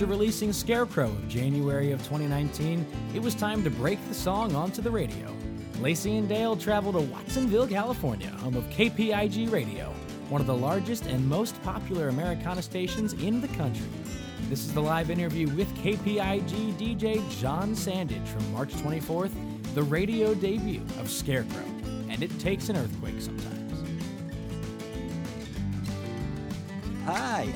After releasing Scarecrow of January of 2019, it was time to break the song onto the radio. Lacey and Dale traveled to Watsonville, California, home of KPIG Radio, one of the largest and most popular Americana stations in the country. This is the live interview with KPIG DJ John Sandage from March 24th, the radio debut of Scarecrow. And it takes an earthquake sometimes. Hi.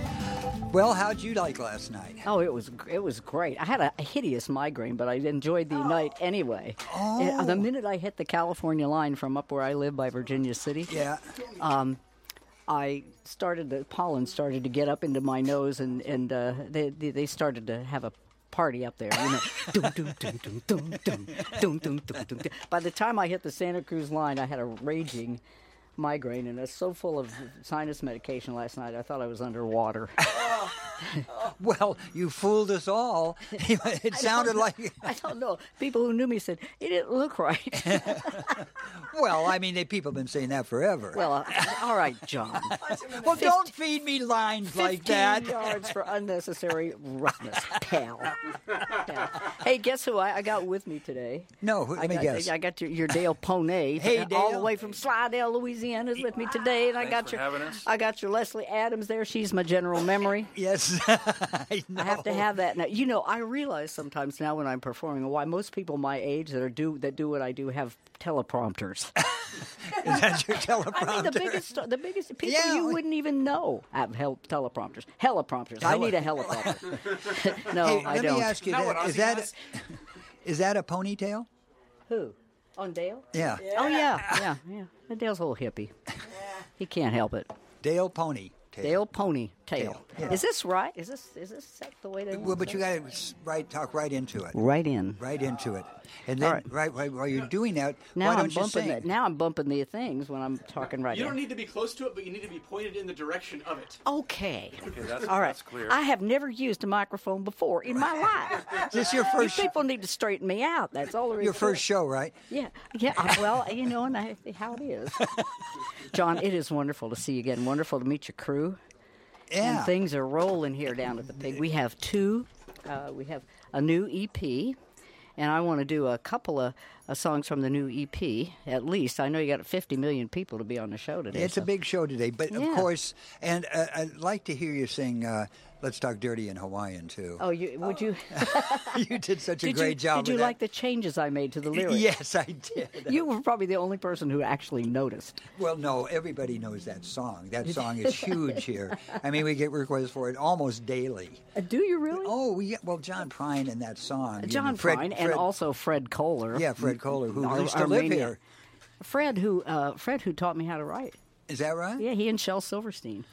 Well, how'd you like last night? Oh, it was it was great. I had a, hideous migraine, but I enjoyed the night anyway. Oh. The minute I hit the California line from up where I live by Virginia City, Yeah. um, I started the pollen started to get up into my nose, and and uh, they they they started to have a party up there. You know, dum, dum, dum, dum, dum, dum, dum, dum, dum, dum. By the time I hit the Santa Cruz line, I had a raging migraine, and I was so full of sinus medication last night, I thought I was underwater. Well, you fooled us all. It sounded like. I don't know. People who knew me said it didn't look right. Well, I mean, they, people have been saying that forever. well, uh, all right, John. Well, don't feed me lines like 15 that. yards for unnecessary roughness, pal. Pal. Hey, guess who I, I got with me today? No, who- I let me got, guess. I got your, your Dale Pone. Hey, Dale. all the Dale. way from Slidell, Louisiana, is with me today, and I got for your having us. I got your Leslie Adams there. She's my general memory. Yes, I know. I have to have that now. You know, I realize sometimes now when I'm performing why most people my age that are do that do what I do have teleprompters. Is that your teleprompter? I mean, the biggest, the biggest people Yeah. you wouldn't even know have hel- teleprompters. Heliprompters. I need a heliprompter. no, Hey, I let don't. Let me ask you Not that. what Is that has. is that a ponytail? Who? On Dale? Yeah. Oh yeah, yeah, yeah. Dale's a little hippie. He can't help it. Dale Pony. Dale Pony Tail. Tail, yeah. Is this right? Is this is this set the way they? Well, but you got to right talk right into it. right in. Right into it, and then All right. right, right while you're doing that, Now why I'm don't you bumping sing? it. Now I'm bumping the things when I'm talking right You don't need to be close to it, but you need to be pointed in the direction of it. Okay. Okay, that's, All right. that's clear. I have never used a microphone before in my life. This is this your You first people need to straighten me out. That's all there is. your first it. show, right? Yeah, yeah. uh, Well, you know, and I, how it is. John, it is wonderful to see you again. Wonderful to meet your crew. Yeah. And things are rolling here down at the pig. We have two. Uh, we have a new EP, and I want to do a couple of uh, songs from the new EP. At least I know you got 50 million people to be on the show today. It's a big show today, but Yeah. of course, and uh, I'd like to hear you sing uh, "Let's Talk Dirty" in Hawaiian too. Oh, you would you? you did such a did great you, job. Did you that. like the changes I made to the lyrics? Yes, I did. You were probably the only person who actually noticed. Well, no, everybody knows that song. That song is huge here. I mean, we get requests for it almost daily. Uh, do you really? Oh, we get, well, John Prine and that song. you John know, Fred- Prine and also Fred Koller. yeah, Fred Koller, who Ar- used to live here. Fred, who uh, Fred, who taught me how to write. Is that right? Yeah, he and Shel Silverstein.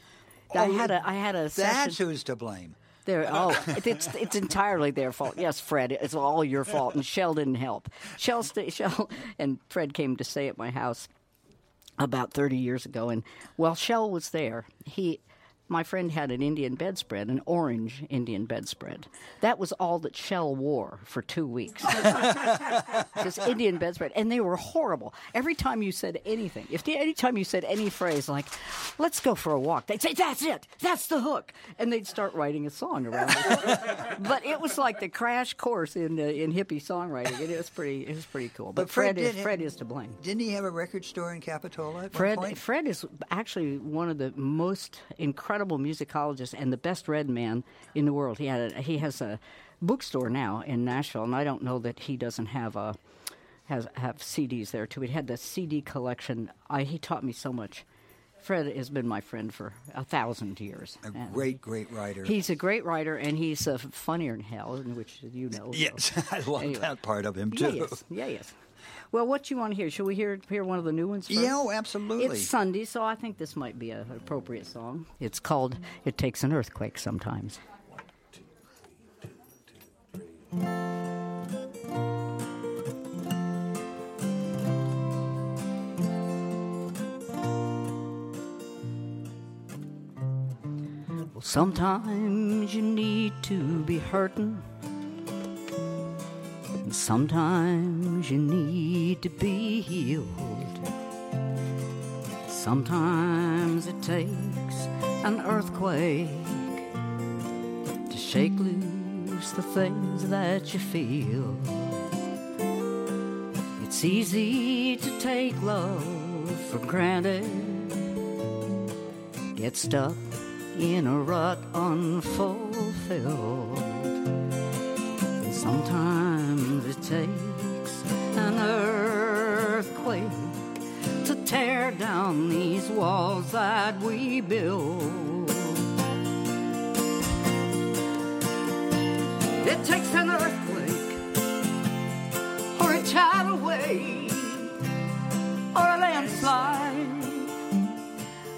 I Oh, had a I had a That's session. who's to blame. There, oh, it's it's entirely their fault. Yes, Fred, it's all your fault, and Shell didn't help. Shell, st- Shell, and Fred came to stay at my house about thirty years ago, and while Shell was there, he. My friend had an Indian bedspread, an orange Indian bedspread. That was all that Shell wore for two weeks. this Indian bedspread, and they were horrible. Every time you said anything, if the, anytime you said any phrase like "Let's go for a walk," they'd say, "That's it, that's the hook," and they'd start writing a song around it. but it was like the crash course in uh, in hippie songwriting. It was pretty, it was pretty cool. But, But Fred Fred, is Fred is to blame. Didn't he have a record store in Capitola at Fred? Fred is actually one of the most incredible musicologists and the best read man in the world. He had a, he has a bookstore now in Nashville, and I don't know that he doesn't have a has have CDs there too. He had the CD collection. I, he taught me so much. Fred has been my friend for a thousand years. a And great, great writer. He's a great writer, and he's uh, funnier than hell, which you know. so- yes, I love Anyway. that part of him Yeah, too. yes. Yeah, yes. Well, what you want to hear? Should we hear hear one of the new ones first? Yeah, oh, absolutely. It's Sunday, so I think this might be a, an appropriate song. It's called "It Takes an Earthquake Sometimes." Well, sometimes you need to be hurting. Sometimes you need to be healed. Sometimes it takes an earthquake to shake loose the things that you feel. It's easy to take love for granted. Get stuck in a rut unfulfilled. And sometimes it takes an earthquake to tear down these walls that we build. It takes an earthquake or a tidal wave or a landslide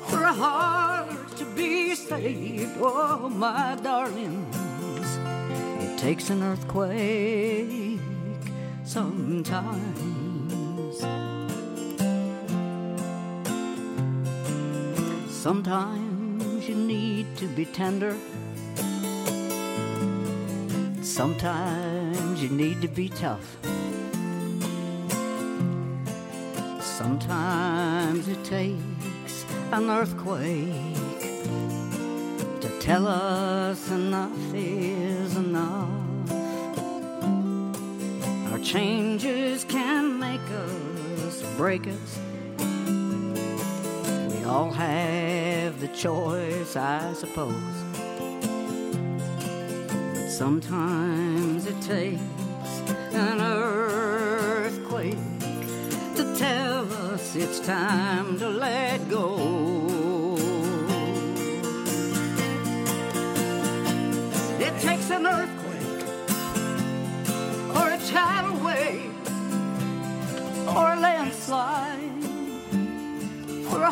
for a heart to be saved. Oh, my darlings, it takes an earthquake sometimes. Sometimes you need to be tender. Sometimes you need to be tough. Sometimes it takes an earthquake to tell us enough is enough. Changes can make us, break us. We all have the choice, I suppose. But sometimes it takes an earthquake to tell us it's time to let go.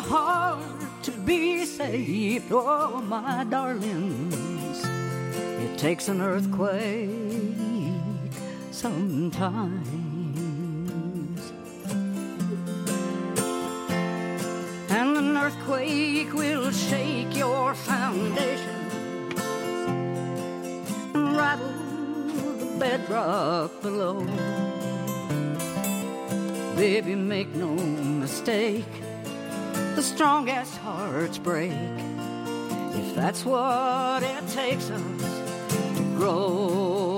Heart to be saved. Oh, my darlings, it takes an earthquake sometimes. And an earthquake will shake your foundation and rattle the bedrock below. Baby, make no mistake, the strongest hearts break. If that's what it takes us to grow.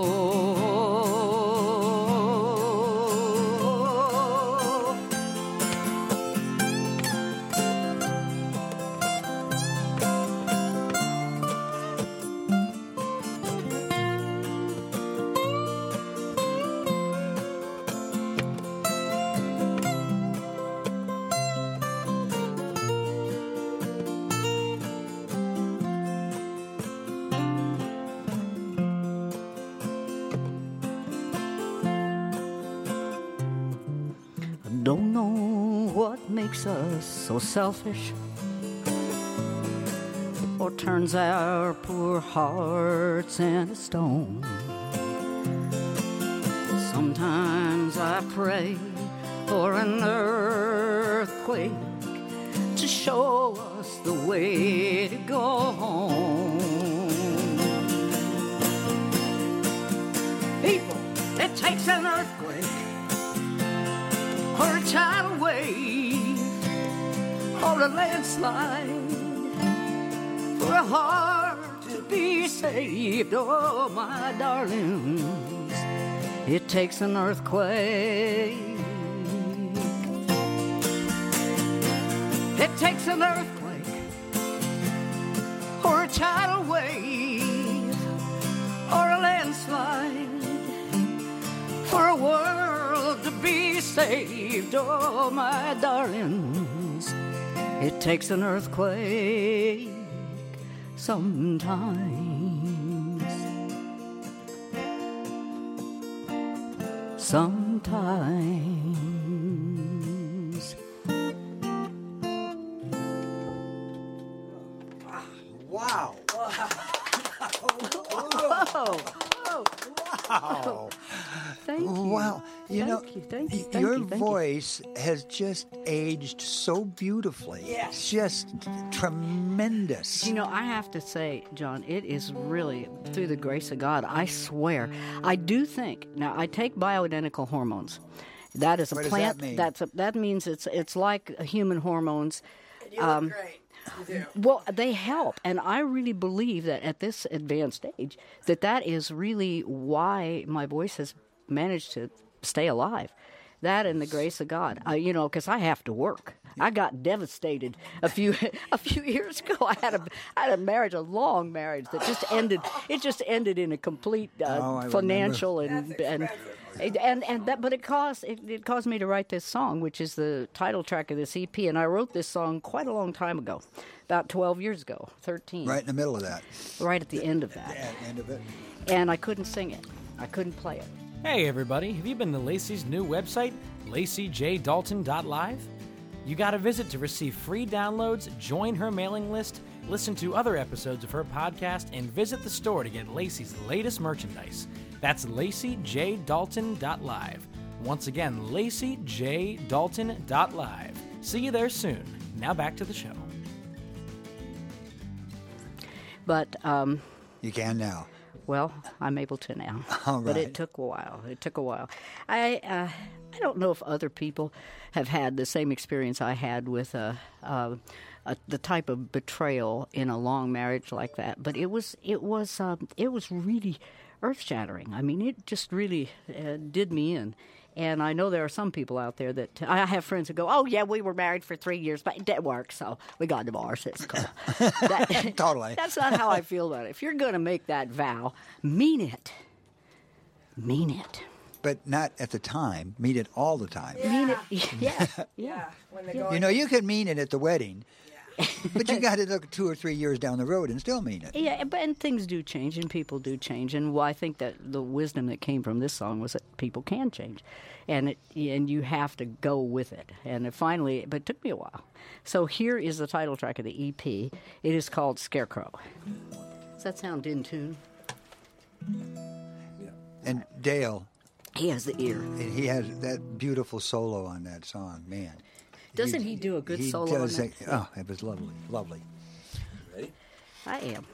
Don't know what makes us so selfish or turns our poor hearts into stone. Sometimes I pray for an earthquake to show us the way to go home. People, it takes an earthquake or a landslide for a heart to be saved. Oh, my darlings, it takes an earthquake. It takes an earthquake or a tidal wave or a landslide for a world to be saved. Oh, my darlings, it takes an earthquake sometimes. Sometimes. Wow. Wow. Thank you. Wow. You Thank know, you, thank you, thank your you, thank you. voice has just aged so beautifully. Yes. Just tremendous. You know, I have to say, John, it is really through the grace of God. I swear, I do think. Now, I take bioidentical hormones. That is a What does plant. that mean? That's a, that means it's it's like human hormones. Um, You look great. Well, they help, and I really believe that at this advanced age, that that is really why my voice has managed to stay alive. That and the grace of God, uh, you know, because I have to work. I got devastated a few a few years ago. I had a I had a marriage, a long marriage that just ended. It just ended in a complete uh, Oh, I financial and and. And and that, but it caused it, it caused me to write this song, which is the title track of this EP. And I wrote this song quite a long time ago, about twelve years ago, thirteen, Right in the middle of that. right at the end of that. At the end of it. And I couldn't sing it, I couldn't play it. Hey everybody, have you been to Lacey's new website, laceyjdalton.live? You gotta visit to receive free downloads, join her mailing list, listen to other episodes of her podcast, and visit the store to get Lacey's latest merchandise. That's laceyjdalton.live. Once again, laceyjdalton.live. See you there soon. Now back to the show. But um, You can now. Well, I'm able to now. But it took a while. It took a while. I uh, I don't know if other people have had the same experience I had with uh, uh, uh, the type of betrayal in a long marriage like that. But it was it was um, it was really earth shattering. I mean, it just really uh, did me in. And I know there are some people out there that I have friends who go, "Oh yeah, we were married for three years, but it didn't work, so we got divorced." It's cool. That- Totally. That's not how I feel about it. If you're going to make that vow, mean it. Mean it. But not at the time. Mean it all the time. Mean it. Yeah. Yeah, when. You know, you can mean it at the wedding, but you got to look two or three years down the road and still mean it. Yeah, but and things do change and people do change, and well, I think that the wisdom that came from this song was that people can change, and it and you have to go with it. And it finally, but it took me a while. So here is the title track of the EP. It is called Scarecrow. Does that sound in tune? And Dale, He has the ear. he has that beautiful solo on that song, man. Doesn't he do a good he solo does a- oh, it was lovely, lovely. Ready? I am.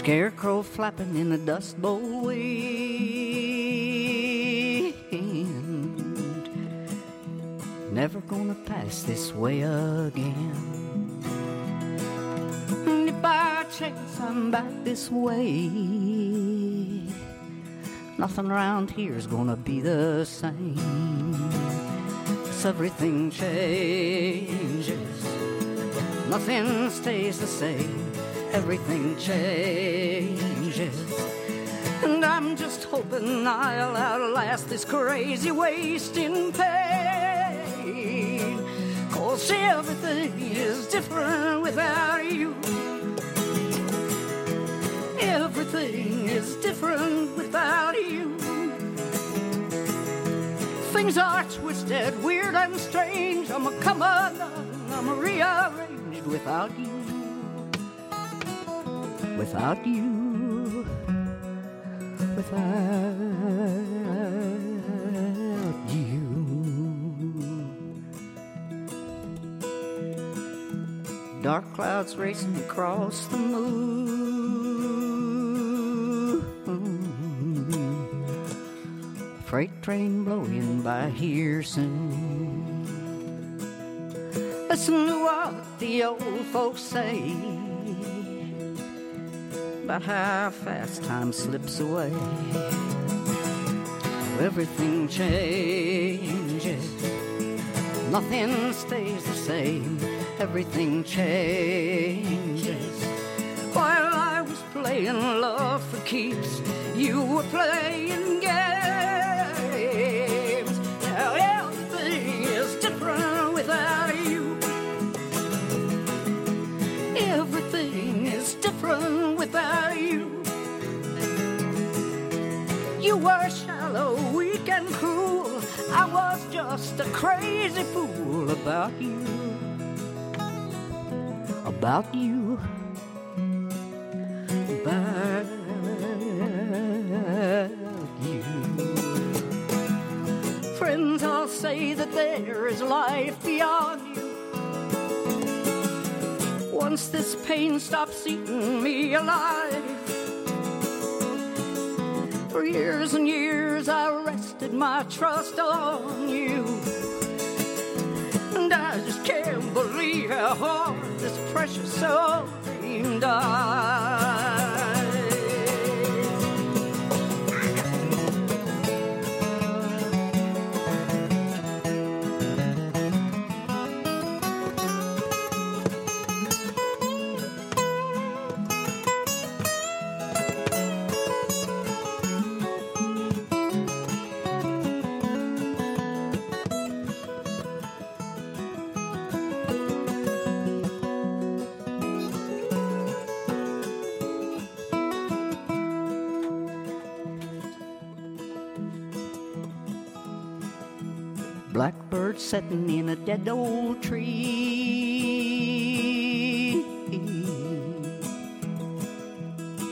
Scarecrow flapping in the dust bowl wind. Never gonna pass this way again. And if by chance I'm back this way, nothing around here's gonna be the same. 'Cause everything changes. Nothing stays the same. Everything changes. And I'm just hoping I'll outlast this crazy wasting pain. Cause everything is different without you. Everything is different without you. Things are twisted, weird, and strange. I'm a come undone, I'm rearranged without you. Without you. Without you. Dark clouds racing across the moon. Freight train blowing by here soon. Listen to what the old folks say about how fast time slips away. Everything changes, nothing stays the same. Everything changes. While I was playing love for keeps, you were playing games. Now everything is different without you. Everything is different without you. You were shallow, weak, and cruel. I was just a crazy fool about you. About you. About you. Friends, I'll say that there is life beyond. Once this pain stops eating me alive. For years and years I rested my trust on you. And I just can't believe how hard this precious soul dream died. Blackbird sitting in a dead old tree.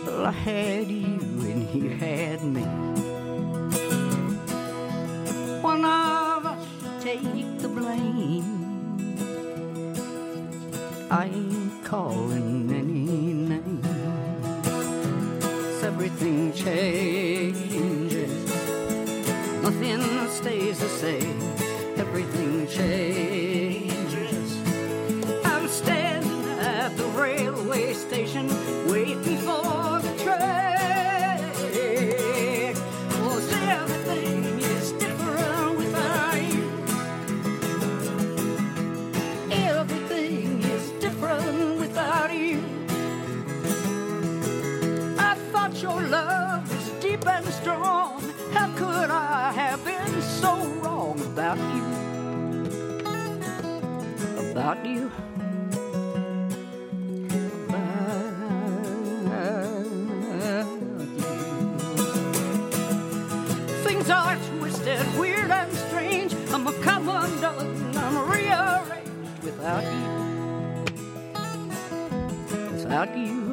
Well, I had you and you had me. One of us should take the blame. I ain't calling any names. Everything changes nothing stays the same. Everything changes. I'm standing at the railway station About you? Things are twisted, weird and strange. I'm a come undone, I'm rearranged without you. Without you.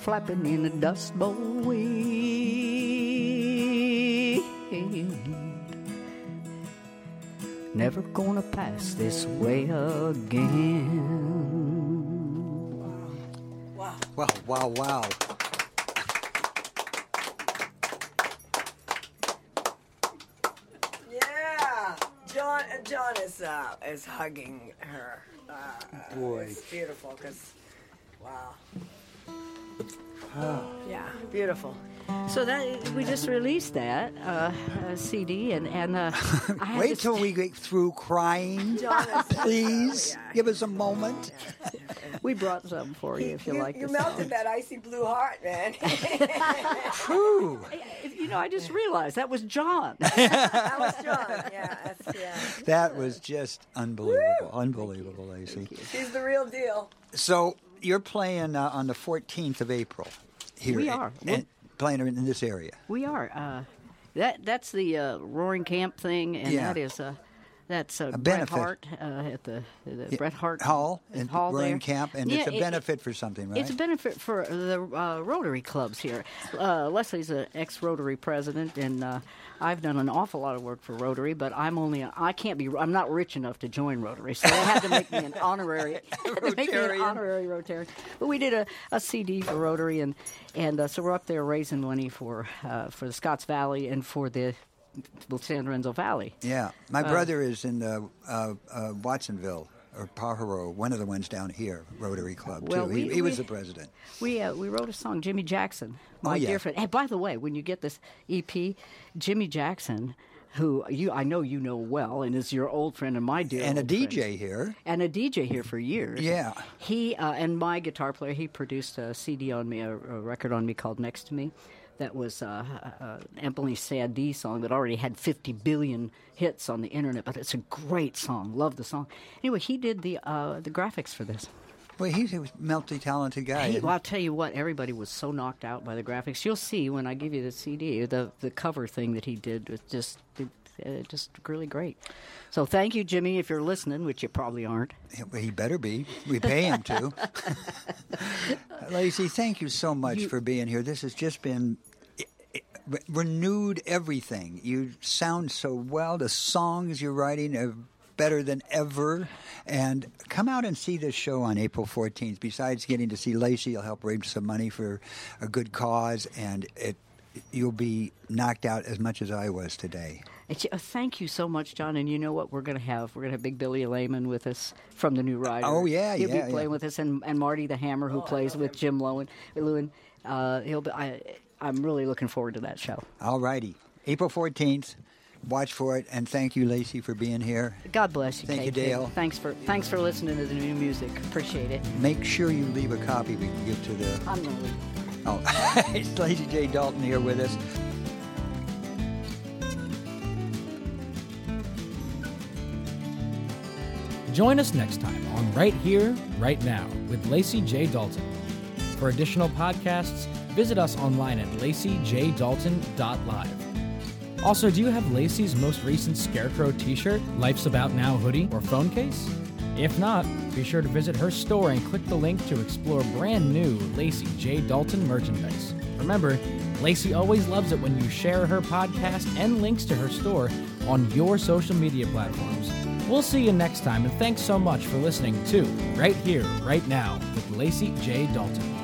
Flapping in a dust bowl wind. Never gonna pass this way again. Wow, wow, wow. Wow. Yeah, John. John is uh, is hugging her. Uh, Boy. it's beautiful because, wow. Yeah, beautiful. So that we just released that uh, uh, CD, and and uh, I Wait this- till we get through crying. John is, Please Yeah, give us a moment. we brought some for you if you, you, like. you melted song. that icy blue heart, man. Whew. You know, I just realized that was John. that was John. Yeah, that's, yeah. That was just unbelievable. Unbelievable, Lacey. He's the real deal. So you're playing uh, on the 14th of April here. We are. And playing in this area. we are. Uh, that that's the uh, Roaring Camp thing, and Yeah. that is uh, that's uh, Bret benefit. Harte uh, at the, the Bret Harte Hall in Hall Roaring there. Camp, and Yeah, it's a it- benefit for something, right? It's a benefit for the uh, Rotary clubs here. Uh, Leslie's an ex-Rotary president, and uh, I've done an awful lot of work for Rotary. But I'm only I can't be I'm not rich enough to join Rotary, so they had to make me an honorary to make me an honorary Rotarian. But we did a, a CD for Rotary, and and uh, so we're up there raising money for uh, for the Scotts Valley and for the San Lorenzo Valley. yeah. My brother is in the, uh, uh, Watsonville or Pajaro, one of the ones down here, Rotary Club, Well, too. we- he, he was the president. We uh, we wrote a song, Jimmy Jackson, my Oh, yeah. dear friend. Hey, by the way, when you get this EP, Jimmy Jackson, who you I know you know well, and is your old friend and my dear And a old friend. DJ here. and a DJ here for years. Yeah. He uh, and my guitar player, he produced a CD on me, a, a record on me called Next to Me. That was uh, uh, an Emeli Sandé song that already had 50 billion hits on the internet. But it's a great song. Love the song. Anyway, he did the uh, the graphics for this. Well, he's a multi-talented guy. Isn't well, I'll tell you what, everybody was so knocked out by the graphics. You'll see when I give you the CD, the the cover thing that he did was just it, uh, just really great. So thank you, Jimmy, if you're listening, which you probably aren't. he? He better be. We pay him to. Lacey, thank you so much for being here. This has just been re- renewed everything. You sound so well. The songs you're writing are better than ever. And come out and see this show on April 14th. Besides getting to see Lacey, you'll help raise some money for a good cause, and it you'll be knocked out as much as I was today. Uh, thank you so much, John. And you know what we're going to have? We're going to have Big Billy Lehman with us from the New Rider. Oh, yeah, yeah. he'll yeah, be playing yeah. with us, and, and Marty the Hammer, who plays with Jim Lewin. Lewin. Uh, he'll be. I, I'm really looking forward to that show. All righty. April 14th. Watch for it. And thank you, Lacey, for being here. God bless you. Thank you, Dale. Thanks for thanks for listening to the new music. Appreciate it. Make sure you leave a copy we can give to the. I'm gonna leave. Oh, it's Lacey J. Dalton here with us. Join us next time on Right Here, Right Now with Lacey J. Dalton. For additional podcasts, visit us online at laceyjdalton.live. Also, do you have Lacey's most recent Scarecrow t shirt, Life's About Now hoodie, or phone case? If not, be sure to visit her store and click the link to explore brand new Lacey J. Dalton merchandise. Remember, Lacey always loves it when you share her podcast and links to her store on your social media platforms. We'll see you next time, and thanks so much for listening to Right Here, Right Now with Lacey J. Dalton.